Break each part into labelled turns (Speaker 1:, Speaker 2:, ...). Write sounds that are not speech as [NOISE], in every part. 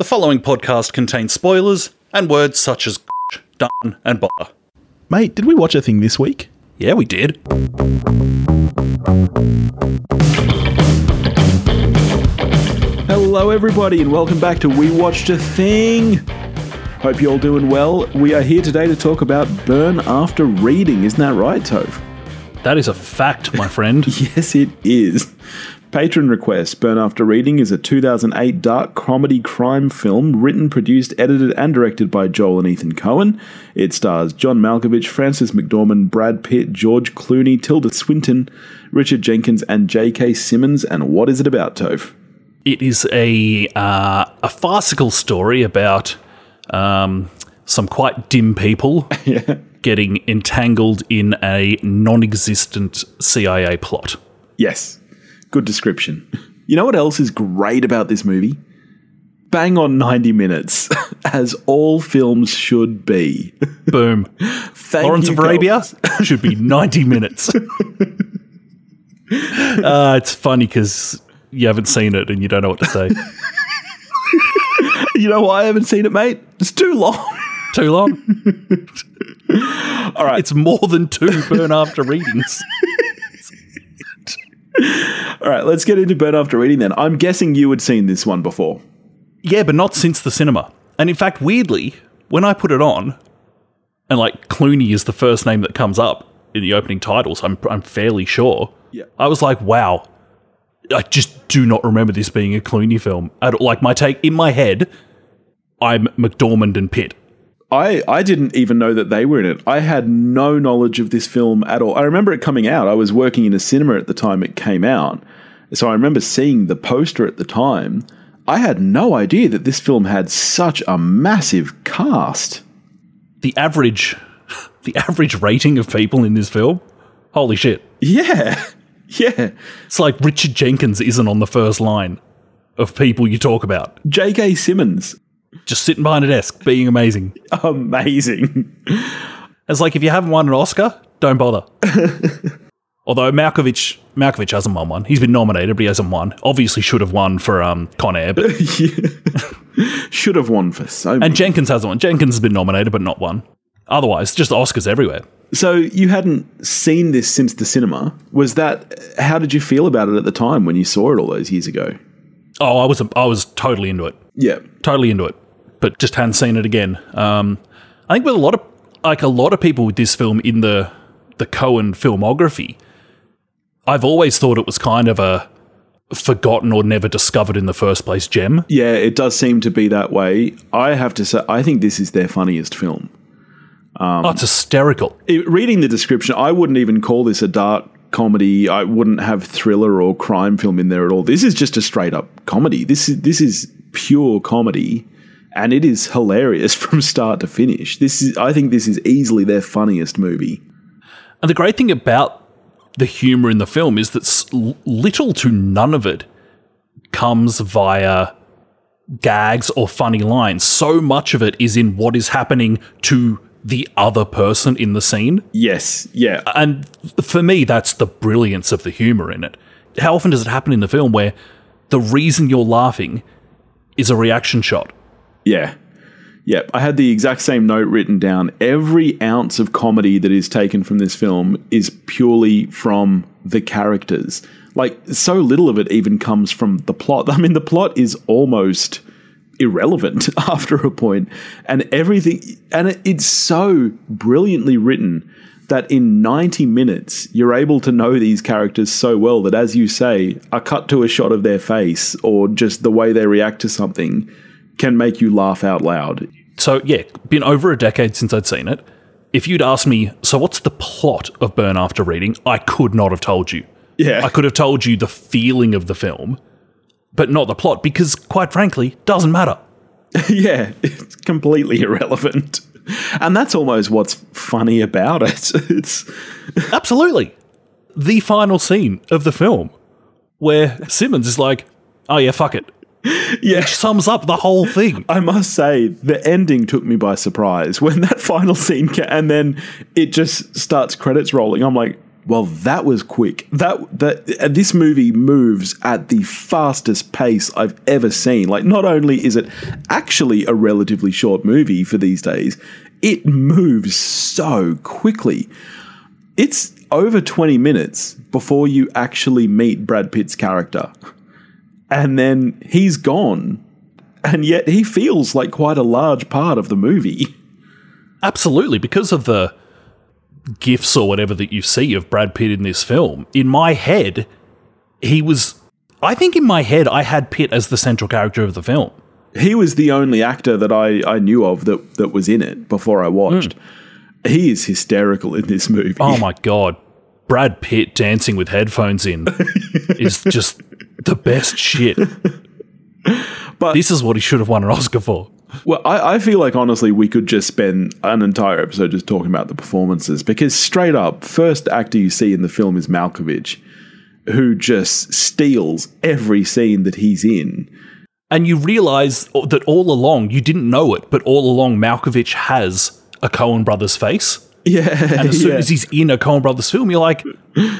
Speaker 1: The following podcast contains spoilers and words such as done and bother.
Speaker 2: Mate, did we watch a thing this week?
Speaker 1: Yeah, we did.
Speaker 2: Hello, everybody, and welcome back to We Watched a Thing. Hope you're all doing well. We are here today to talk about Burn After Reading. Isn't that right, Tove?
Speaker 1: That is a fact, my friend. [LAUGHS]
Speaker 2: Yes, it is. Patron request Burn After Reading is a 2008 dark comedy crime film written, produced, edited, and directed by Joel and Ethan Coen. It stars John Malkovich, Frances McDormand, Brad Pitt, George Clooney, Tilda Swinton, Richard Jenkins, and J.K. Simmons. And what is it about, Tove?
Speaker 1: It is a uh, a farcical story about um, some quite dim people [LAUGHS] getting entangled in a non-existent CIA plot.
Speaker 2: Yes. Good description. You know what else is great about this movie? Bang on 90 minutes, [LAUGHS] as all films should be.
Speaker 1: Boom. [LAUGHS]
Speaker 2: Thank
Speaker 1: Lawrence
Speaker 2: you,
Speaker 1: of Arabia [LAUGHS] should be 90 minutes. uh, it's funny because you haven't seen it and you don't know what to say.
Speaker 2: You know why I haven't seen it, mate? It's too long.
Speaker 1: Too long.
Speaker 2: All right.
Speaker 1: It's more than two burn after readings. [LAUGHS]
Speaker 2: All right, let's get into Burn After Reading then. I'm guessing you had seen this one before.
Speaker 1: Yeah, but not since the cinema. And in fact, weirdly, when I put it on, and like Clooney is the first name that comes up in the opening titles, I'm, I'm fairly sure.
Speaker 2: Yeah.
Speaker 1: I was like, wow. I just do not remember this being a Clooney film. At all. Like my take in my head, I'm McDormand and Pitt.
Speaker 2: I, I didn't even know that they were in it. I had no knowledge of this film at all. I remember it coming out. I was working in a cinema at the time it came out. So I remember seeing the poster at the time. I had no idea that this film had such a massive cast.
Speaker 1: The average, [LAUGHS] the average rating of people in this film, holy shit!
Speaker 2: Yeah. [LAUGHS] Yeah.
Speaker 1: It's like Richard Jenkins isn't on the first line of people you talk about.
Speaker 2: J.K. Simmons.
Speaker 1: Just sitting behind a desk, being amazing. [LAUGHS]
Speaker 2: Amazing.
Speaker 1: It's like if you haven't won an Oscar, don't bother. [LAUGHS] Although Malkovich, Malkovich hasn't won one. He's been nominated, but he hasn't won. Obviously, should have won for um, Con Air, but [LAUGHS]
Speaker 2: Should have won for so many.
Speaker 1: and Jenkins hasn't won. Jenkins has been nominated, but not won. Otherwise, just Oscars everywhere.
Speaker 2: So you hadn't seen this since the cinema. Was that how did you feel about it at the time when you saw it all those years ago?
Speaker 1: Oh, I was I was totally into it.
Speaker 2: Yeah.
Speaker 1: totally into it, but just hadn't seen it again. Um, I think with a lot of like a lot of people with this film in the the Coen filmography, I've always thought it was kind of a forgotten or never discovered in the first place gem.
Speaker 2: Yeah, it does seem to be that way. I have to say I think this is their funniest film.
Speaker 1: oh, it's hysterical.
Speaker 2: It- reading the description, I wouldn't even call this a dark comedy. I wouldn't have thriller or crime film in there at all. This is just a straight up comedy. This is this is pure comedy and it is hilarious [LAUGHS] from start to finish. This is I think this is easily their funniest movie.
Speaker 1: And the great thing about the humor in the film is that little to none of it comes via gags or funny lines. So much of it is in what is happening to the other person in the scene.
Speaker 2: Yes, yeah.
Speaker 1: And for me, that's the brilliance of the humor in it. How often does it happen in the film where the reason you're laughing is a reaction shot?
Speaker 2: Yeah. Yeah, I had the exact same note written down. Every ounce of comedy that is taken from this film is purely from the characters. Like, so little of it even comes from the plot. [LAUGHS] I mean, the plot is almost irrelevant [LAUGHS] after a point, and everything, and it, it's so brilliantly written that in 90 minutes, you're able to know these characters so well that, as you say, a cut to a shot of their face or just the way they react to something can make you laugh out loud.
Speaker 1: So, yeah, been over a decade since I'd seen it. If you'd asked me, so what's the plot of Burn After Reading? I could not have told you.
Speaker 2: Yeah.
Speaker 1: I could have told you the feeling of the film, but not the plot because, quite frankly, doesn't matter. [LAUGHS]
Speaker 2: yeah, it's completely irrelevant. And that's almost what's funny about it. [LAUGHS] It's
Speaker 1: Absolutely. The final scene of the film where Simmons is like, oh, yeah, fuck it.
Speaker 2: Yeah.
Speaker 1: Sums up the whole thing. [LAUGHS]
Speaker 2: I must say, the ending took me by surprise when that [LAUGHS] final scene ca- and then it just starts credits rolling. I'm like, well, that was quick. That that uh, this movie moves at the fastest pace I've ever seen. Like, not only is it actually a relatively short movie for these days, it moves so quickly. It's over 20 minutes before you actually meet Brad Pitt's character. [LAUGHS] And then he's gone. And yet he feels like quite a large part of the movie.
Speaker 1: Absolutely, because of the gifts or whatever that you see of Brad Pitt in this film. In my head, he was. I think in my head, I had Pitt as the central character of the film.
Speaker 2: He was the only actor that I, I knew of that, that was in it before I watched. Hmm. He is hysterical in this movie.
Speaker 1: Oh my god, Brad Pitt dancing with headphones in [LAUGHS] is just the best shit. [LAUGHS]
Speaker 2: But-
Speaker 1: this is what he should have won an Oscar for.
Speaker 2: Well, I, I feel like honestly we could just spend an entire episode just talking about the performances because straight up, first actor you see in the film is Malkovich, who just steals every scene that he's in.
Speaker 1: And you realize that all along, you didn't know it, but all along, Malkovich has a Coen Brothers face.
Speaker 2: Yeah,
Speaker 1: And as soon
Speaker 2: yeah.
Speaker 1: as he's in a Coen Brothers film, you're like,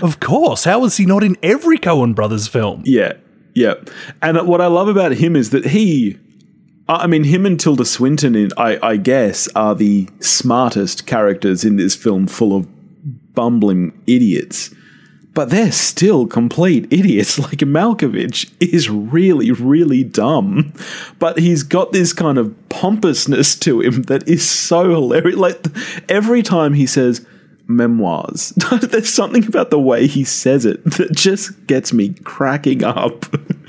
Speaker 1: of course. How is he not in every Coen Brothers film?
Speaker 2: Yeah, yeah. And what I love about him is that he, I mean, him and Tilda Swinton, in, I, I guess, are the smartest characters in this film, full of bumbling idiots. But they're still complete idiots. [LAUGHS] Like Malkovich is really, really dumb, but he's got this kind of pompousness to him that is so hilarious. Like every time he says memoirs, [LAUGHS] there's something about the way he says it that just gets me cracking up. [LAUGHS]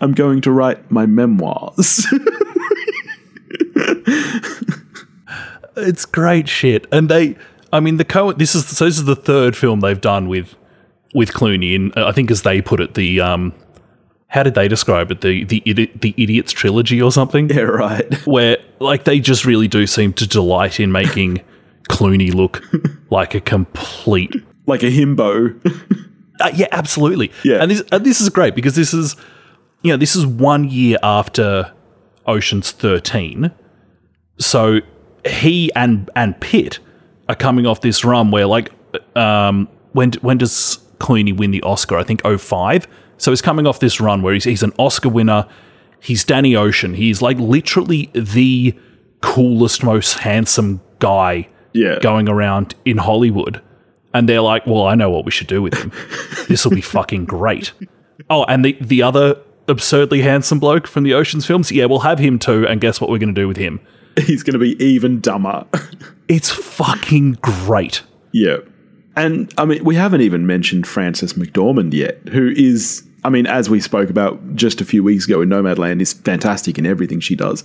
Speaker 2: I'm going to write my memoirs.
Speaker 1: It's great shit. And they, I mean, the Coen, this is, so this is the third film they've done with, with Clooney. And I think as they put it, the, um, how did they describe it? The, the, the Idiots trilogy or something?
Speaker 2: yeah, right. [LAUGHS]
Speaker 1: where like they just really do seem to delight in making Clooney look [LAUGHS] like a complete
Speaker 2: Like a himbo. [LAUGHS]
Speaker 1: uh, yeah absolutely
Speaker 2: Yeah.
Speaker 1: and this and this is great because this is you know this is one year after Ocean's 13 so he and and Pitt are coming off this run where like um when when does Clooney win the Oscar I think 05 so he's coming off this run where he's he's an Oscar winner he's Danny Ocean he's like literally the coolest most handsome guy
Speaker 2: Yeah.
Speaker 1: going around in Hollywood. And they're like, well, I know what we should do with him. [LAUGHS] this will be fucking great. Oh, and the, the other absurdly handsome bloke from the Oceans films, yeah, we'll have him too. And guess what we're going to do with him?
Speaker 2: He's going to be even dumber. [LAUGHS]
Speaker 1: It's fucking great.
Speaker 2: Yeah. And I mean, we haven't even mentioned Frances McDormand yet, who is, I mean, as we spoke about just a few weeks ago in Nomadland, is fantastic in everything she does.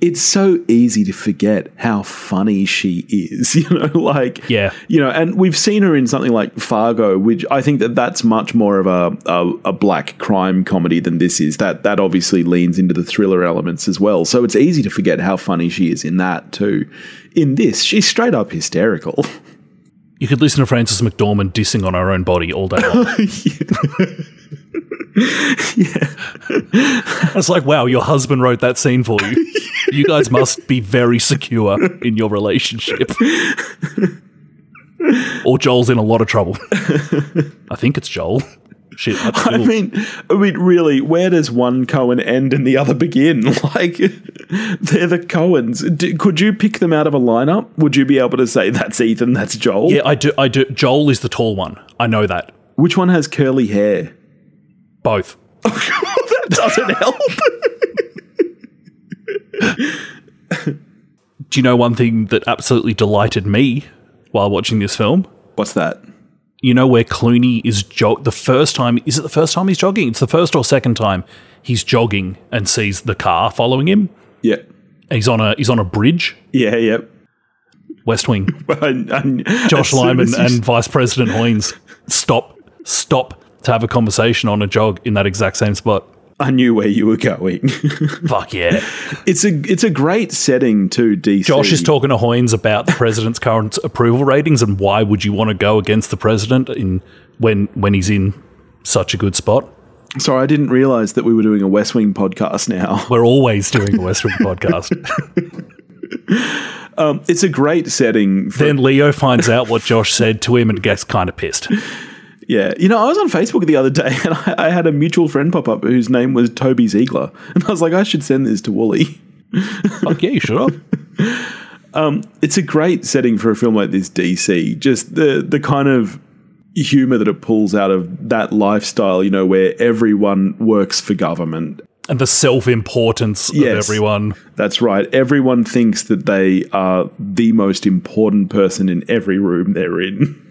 Speaker 2: It's so easy to forget how funny she is, [LAUGHS] you know, like,
Speaker 1: Yeah.
Speaker 2: you know, and we've seen her in something like Fargo, which I think that that's much more of a, a, a black crime comedy than this is. That that obviously leans into the thriller elements as well. So it's easy to forget how funny she is in that too. In this, she's straight up hysterical. [LAUGHS]
Speaker 1: You could listen to Frances McDormand dissing on her own body all day long. [LAUGHS] Yeah. it's like, wow, your husband wrote that scene for you. [LAUGHS] You guys must be very secure in your relationship. or Joel's in a lot of trouble. I think it's Joel. Shit. [LAUGHS]
Speaker 2: I mean, I mean, really, where does one Coen end and the other begin? [LAUGHS] Like, they're the Coens. D- could you pick them out of a lineup? Would you be able to say that's Ethan, that's Joel?
Speaker 1: yeah, I do. I do. Joel is the tall one. I know that.
Speaker 2: Which one has curly hair?
Speaker 1: Both. [LAUGHS]
Speaker 2: Oh, that doesn't help.
Speaker 1: Do you know one thing that absolutely delighted me while watching this film?
Speaker 2: What's that?
Speaker 1: You know where Clooney is jog the first time is it the first time he's jogging? It's the first or second time he's jogging and sees the car following him.
Speaker 2: Yeah.
Speaker 1: He's on a he's on a bridge.
Speaker 2: Yeah, yeah.
Speaker 1: West Wing. [LAUGHS]
Speaker 2: And- and
Speaker 1: Josh Lyman and Vice President Hoynes stop stop to have a conversation on a jog in that exact same spot.
Speaker 2: I knew where you were going. [LAUGHS]
Speaker 1: Fuck yeah.
Speaker 2: it's a it's a great setting to DC.
Speaker 1: Josh is talking to Hoynes about the president's current approval ratings and why would you want to go against the president in when when he's in such a good spot.
Speaker 2: Sorry, I didn't realize that we were doing a West Wing podcast now. [LAUGHS]
Speaker 1: We're always doing a West Wing podcast. [LAUGHS]
Speaker 2: Um, it's a great setting. For,
Speaker 1: Then Leo finds out what Josh said to him and gets kind of pissed.
Speaker 2: Yeah, you know, I was on Facebook the other day [LAUGHS] and I, I had a mutual friend pop up whose name was Toby Ziegler, [LAUGHS] and I was like, I should send this to Wooly. [LAUGHS]
Speaker 1: Fuck yeah, you should have.
Speaker 2: Um, it's a great setting for a film like this. DC, just the the kind of humor that it pulls out of that lifestyle, you know, where everyone works for government
Speaker 1: And the self importance
Speaker 2: Yes.
Speaker 1: of everyone.
Speaker 2: That's right. Everyone thinks that they are the most important person in every room they're in.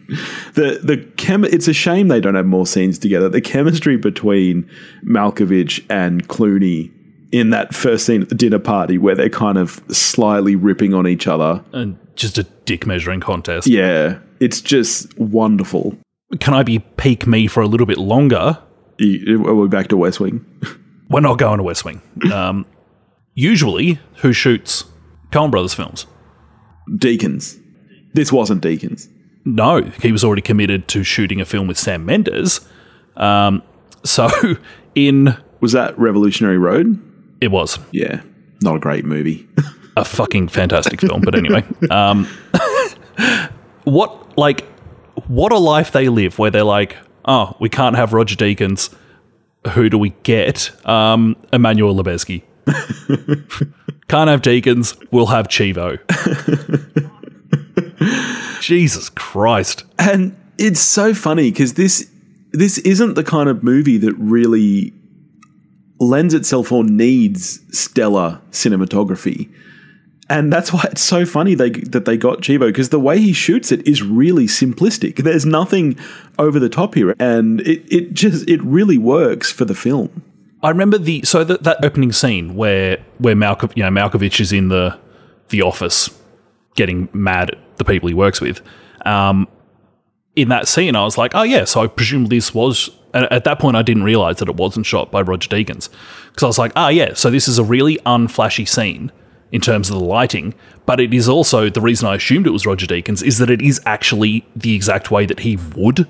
Speaker 2: The the chem it's a shame they don't have more scenes together. The chemistry between Malkovich and Clooney in that first scene at the dinner party where they're kind of slyly ripping on each other.
Speaker 1: And just a dick measuring contest.
Speaker 2: Yeah, it's just wonderful.
Speaker 1: Can I be peak me for a little bit longer?
Speaker 2: We're we back to West Wing? [LAUGHS]
Speaker 1: We're not going to West Wing. Um, usually, who shoots Coen Brothers films?
Speaker 2: Deakins. This wasn't Deakins.
Speaker 1: No, he was already committed to shooting a film with Sam Mendes. Um, so, [LAUGHS] in
Speaker 2: Was that Revolutionary Road?
Speaker 1: it was
Speaker 2: Yeah, not a great movie.
Speaker 1: a fucking fantastic film. But anyway, um, [LAUGHS] what like what a life they live where they're like, oh, we can't have Roger Deakins. Who do we get? Um, Emmanuel Lubezki. [LAUGHS] can't have Deakins. We'll have Chivo. Jesus Christ.
Speaker 2: And it's so funny because this this isn't the kind of movie that really lends itself or needs stellar cinematography. And that's why it's so funny they, that they got Chivo because the way he shoots it is really simplistic. There's nothing over the top here, and it, it just it really works for the film.
Speaker 1: I remember the so that that opening scene where where Malkov, you know Malkovich is in the the office getting mad at the people he works with. Um, in that scene, I was like, oh yeah, so I presume this was. At that point, I didn't realize that it wasn't shot by Roger Deakins because I was like, ah yeah, so this is a really unflashy scene in terms of the lighting, but it is also the reason I assumed it was Roger Deakins is that it is actually the exact way that he would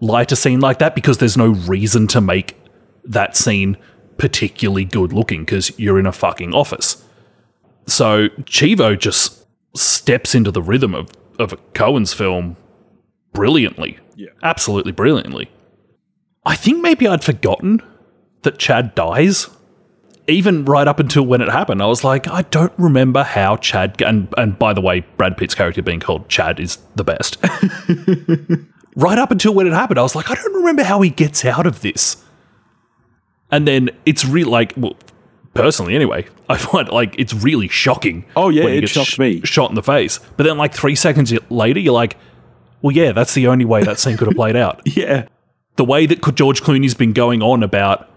Speaker 1: light a scene like that because there's no reason to make that scene particularly good looking because you're in a fucking office. So Chivo just steps into the rhythm of, of a Coen's film brilliantly.
Speaker 2: Yeah.
Speaker 1: Absolutely brilliantly. I think maybe I'd forgotten that Chad dies. Even right up until when it happened, I was like, I don't remember how Chad. And, and by the way, Brad Pitt's character being called Chad is the best. [LAUGHS] right up until when it happened, I was like, I don't remember how he gets out of this. And then it's really like, well, personally anyway, I find like it's really shocking.
Speaker 2: Oh, yeah, it shocked me.
Speaker 1: Shot in the face, but then like three seconds later, you're like, well, yeah, that's the only way that scene could have played out. [LAUGHS]
Speaker 2: Yeah,
Speaker 1: The way that George Clooney's been going on about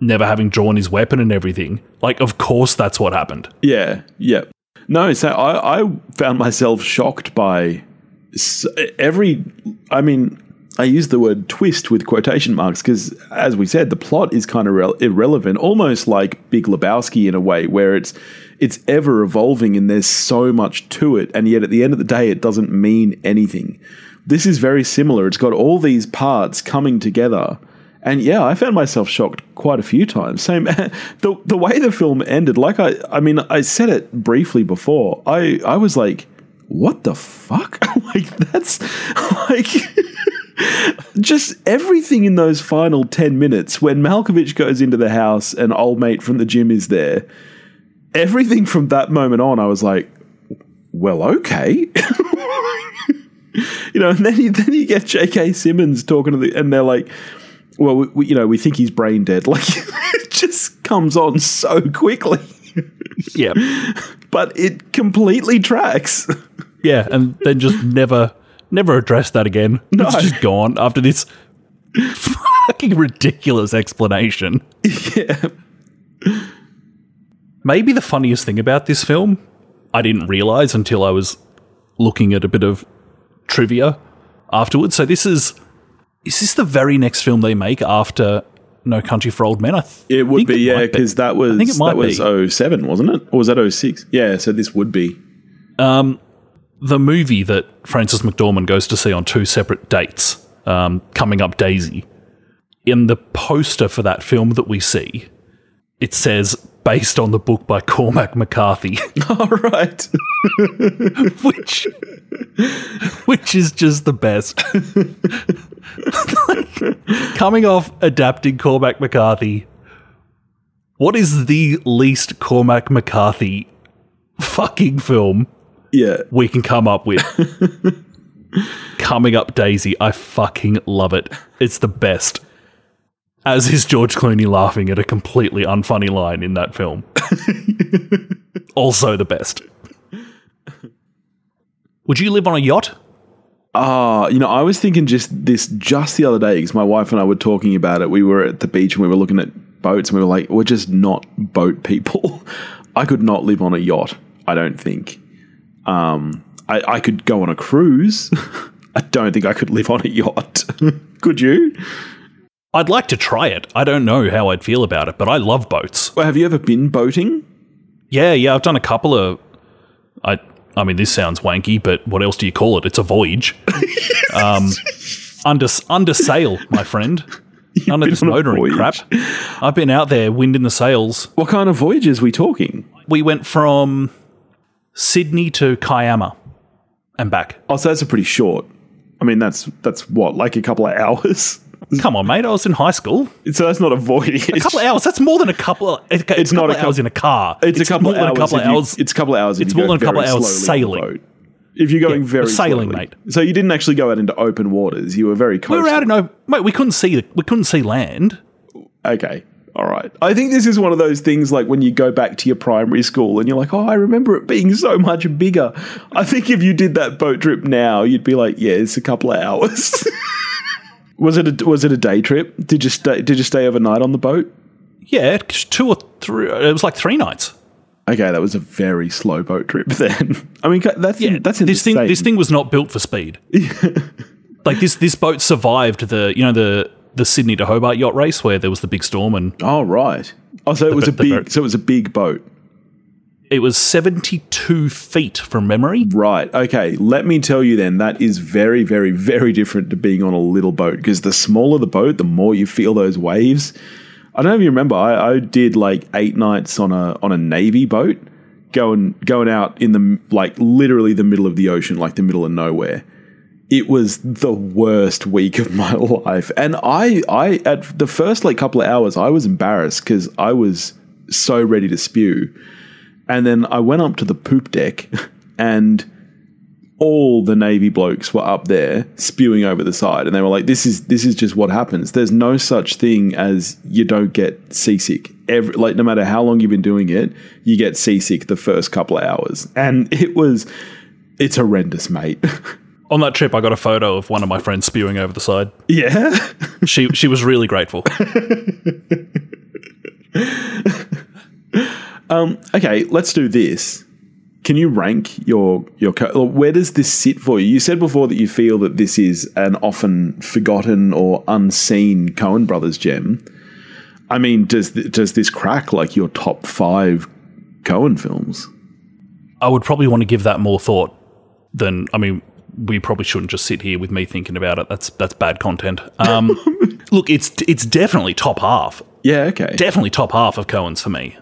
Speaker 1: never having drawn his weapon and everything, like, of course, that's what happened.
Speaker 2: Yeah, yeah. No, so I, I found myself shocked by every. I mean, I use the word twist with quotation marks because, as we said, the plot is kind of rel- irrelevant, almost like Big Lebowski in a way, where it's it's ever evolving and there's so much to it, and yet at the end of the day, it doesn't mean anything. This is very similar. It's got all these parts coming together. And yeah, I found myself shocked quite a few times. Same [LAUGHS] the the way the film ended, like I I mean, I said it briefly before. I I was like, what the fuck? [LAUGHS] like that's [LAUGHS] like just everything in those final 10 minutes when Malkovich goes into the house and old mate from the gym is there. Everything from that moment on, I was like, well, okay. [LAUGHS] you know, and then you, then you get J.K. Simmons talking to the, and they're like, well, we, we, you know, we think he's brain dead. [LAUGHS] Like, it just comes on so quickly,
Speaker 1: Yeah. [LAUGHS]
Speaker 2: but it completely tracks.
Speaker 1: Yeah. And then just never, never addressed that again.
Speaker 2: No.
Speaker 1: It's just gone after this fucking ridiculous explanation. [LAUGHS]
Speaker 2: yeah.
Speaker 1: Maybe the funniest thing about this film, I didn't realize until I was looking at a bit of trivia afterwards. So this is is this the very next film they make after No Country for Old Men? I th-
Speaker 2: It would be, yeah,
Speaker 1: might
Speaker 2: because that was I
Speaker 1: think it might
Speaker 2: that was
Speaker 1: be.
Speaker 2: 07, wasn't it? Or was that 06? Yeah, so this would be.
Speaker 1: Um, the movie that Frances McDormand goes to see on two separate dates, um, coming up Daisy. In the poster for that film that we see, it says based on the book by Cormac McCarthy, [LAUGHS]
Speaker 2: All right. [LAUGHS]
Speaker 1: which which is just the best. [LAUGHS] Like, coming off adapting Cormac McCarthy, what is the least Cormac McCarthy fucking film
Speaker 2: Yeah.
Speaker 1: we can come up with? [LAUGHS] Coming up Daisy, I fucking love it. It's the best. As is George Clooney laughing at a completely unfunny line in that film. [LAUGHS] also the best. Would you live on a yacht?
Speaker 2: Ah, you know, I was thinking just this just the other day because my wife and I were talking about it. We were at the beach and we were looking at boats and we were like, we're just not boat people. [LAUGHS] I could not live on a yacht. I don't think. Um, I, I could go on a cruise. [LAUGHS] I don't think I could live on a yacht. [LAUGHS] could you?
Speaker 1: I'd like to try it. I don't know how I'd feel about it, but I love boats.
Speaker 2: Well, have you ever been boating?
Speaker 1: Yeah, yeah, I've done a couple of. I, I mean, this sounds wanky, but what else do you call it? It's a voyage. [LAUGHS] um, under under sail, my friend. Under
Speaker 2: been
Speaker 1: this
Speaker 2: on a
Speaker 1: motoring crap. I've been out there, wind in the sails.
Speaker 2: What kind of voyages we talking?
Speaker 1: We went from Sydney to Kiama and back.
Speaker 2: Oh, so that's a pretty short. I mean, that's that's what like a couple of hours. [LAUGHS]
Speaker 1: Come on, mate. I was in high school.
Speaker 2: So that's not a voyage.
Speaker 1: A couple of hours. That's more than a couple. Of, it's, it's
Speaker 2: not a
Speaker 1: couple hours in a car.
Speaker 2: It's, a couple
Speaker 1: more
Speaker 2: of
Speaker 1: than
Speaker 2: hours.
Speaker 1: a couple of
Speaker 2: if you-
Speaker 1: hours.
Speaker 2: it's a couple of hours.
Speaker 1: It's more than a couple of hours
Speaker 2: slowly on the
Speaker 1: sailing.
Speaker 2: If you're going
Speaker 1: Yeah,
Speaker 2: very
Speaker 1: sailing,
Speaker 2: slowly.
Speaker 1: mate.
Speaker 2: So you didn't actually go out into open waters. You were very
Speaker 1: we were out in no, mate. We couldn't see. the- We couldn't see land.
Speaker 2: okay. All right. I think this is one of those things like when you go back to your primary school and you're like, oh, I remember it being so much bigger. I think if you did that boat trip now, you'd be like, yeah, it's a couple of hours. [LAUGHS] was it a, was it a day trip? Did you stay Did you stay overnight on the boat?
Speaker 1: Yeah, two or three. It was like three nights.
Speaker 2: Okay, that was a very slow boat trip [LAUGHS] then. I mean, that's
Speaker 1: Yeah,
Speaker 2: that's
Speaker 1: this thing.
Speaker 2: insane.
Speaker 1: This thing was not built for speed. [LAUGHS] like this. This boat survived the. You know the the Sydney to Hobart yacht race where there was the big storm and
Speaker 2: Oh right. Oh, so it was a big.
Speaker 1: boat.
Speaker 2: So it was a big boat.
Speaker 1: it was seventy two feet from memory.
Speaker 2: Right. Okay. Let me tell you then. That is very, very, very different to being on a little boat because the smaller the boat, the more you feel those waves. I don't know if you remember. I, I did like eight nights on a on a navy boat, going going out in the like literally the middle of the ocean, like the middle of nowhere. It was the worst week of my [LAUGHS] life, and I I at the first like couple of hours I was embarrassed because I was so ready to spew. And then I went up to the poop deck, [LAUGHS] and all the navy blokes were up there spewing over the side, and they were like, "This is this is just what happens. There's no such thing as you don't get seasick. Every like, no matter how long you've been doing it, you get seasick the first couple of hours, and it was it's horrendous, mate. [LAUGHS]
Speaker 1: On that trip, I got a photo of one of my friends spewing over the side.
Speaker 2: yeah, [LAUGHS]
Speaker 1: She she was really grateful.
Speaker 2: Um, okay, let's do this. Can you rank your your co- where does this sit for you? You said before that you feel that this is an often forgotten or unseen Coen Brothers gem. I mean, does th- does this crack like your top five Coen films?
Speaker 1: I would probably want to give that more thought than I mean. We probably shouldn't just sit here with me thinking about it. That's that's bad content. Um, [LAUGHS] look, it's it's definitely top half.
Speaker 2: Yeah, okay.
Speaker 1: Definitely top half of Coen's for me.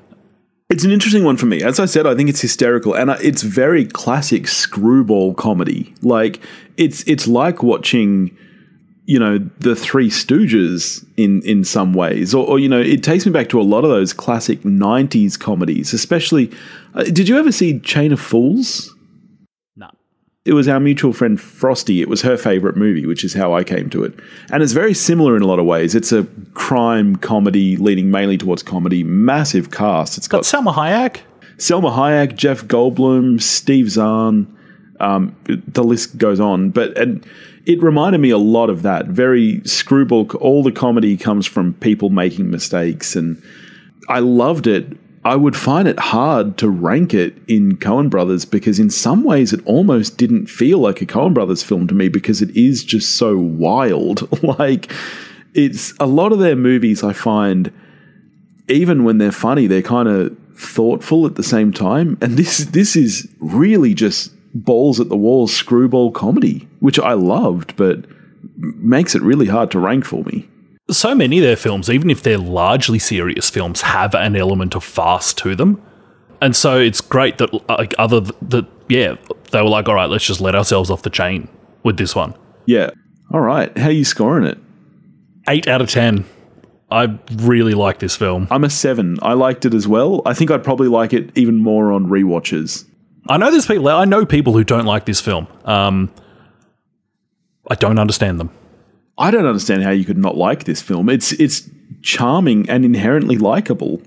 Speaker 2: It's an interesting one for me. As I said, I think it's hysterical, and it's very classic screwball comedy. Like it's it's like watching, you know, the Three Stooges in in some ways, or, or you know, it takes me back to a lot of those classic '90s comedies. Especially, uh, did you ever see Chain of Fools? It was our mutual friend Frosty. It was her favorite movie, which is how I came to it. And it's very similar in a lot of ways. It's a crime comedy leaning mainly towards comedy, massive cast. It's got
Speaker 1: Salma Hayek.
Speaker 2: Salma Hayek, Jeff Goldblum, Steve Zahn. Um, the list goes on, but and it reminded me a lot of that. Very screwball. All the comedy comes from people making mistakes, and I loved it. I would find it hard to rank it in Coen Brothers because, in some ways, it almost didn't feel like a Coen Brothers film to me because it is just so wild. [LAUGHS] like, it's a lot of their movies, I find, even when they're funny, they're kind of thoughtful at the same time. And this this is really just balls at the wall screwball comedy, which I loved, but makes it really hard to rank for me.
Speaker 1: So many of their films, even if they're largely serious films, have an element of farce to them. And so it's great that like other th- that yeah, they were like, all right, let's just let ourselves off the chain with this one.
Speaker 2: Yeah. All right. How are you scoring it?
Speaker 1: Eight out of ten. I really like this film.
Speaker 2: I'm a seven. I liked it as well. I think I'd probably like it even more on rewatches.
Speaker 1: I know there's people. I know people who don't like this film. Um, I don't understand them.
Speaker 2: I don't understand how you could not like this film. It's it's charming and inherently likable.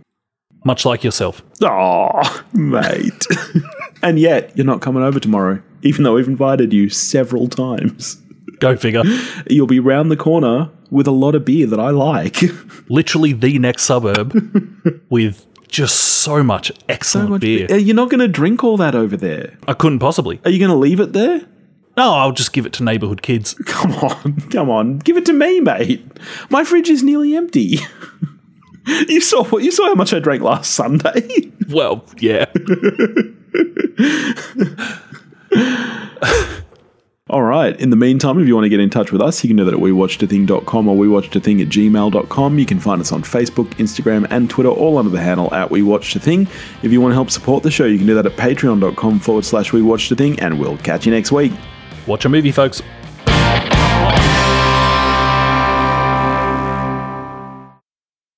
Speaker 1: Much like yourself.
Speaker 2: Oh, mate. [LAUGHS] and yet you're not coming over tomorrow, even though we've invited you several times.
Speaker 1: Go figure. [LAUGHS]
Speaker 2: You'll be round the corner with a lot of beer that I like. [LAUGHS]
Speaker 1: Literally the next suburb with just so much excellent
Speaker 2: much
Speaker 1: beer.
Speaker 2: beer. You're not going to drink all that over there.
Speaker 1: I couldn't possibly.
Speaker 2: Are you going to leave it there?
Speaker 1: No, I'll just give it to neighborhood kids. [LAUGHS]
Speaker 2: Come on, come on, give it to me, mate. My fridge is nearly empty. [LAUGHS] you saw what you saw how much I drank last Sunday. [LAUGHS]
Speaker 1: Well, yeah.
Speaker 2: All right. In the meantime, if you want to get in touch with us, you can do that at wewatchedathing.com or wewatchedathing at gmail.com. You can find us on Facebook, Instagram, and Twitter, all under the handle at wewatchedathing. If you want to help support the show, you can do that at patreon.com forward slash wewatchedathing, and we'll catch you next week.
Speaker 1: Watch a movie, folks.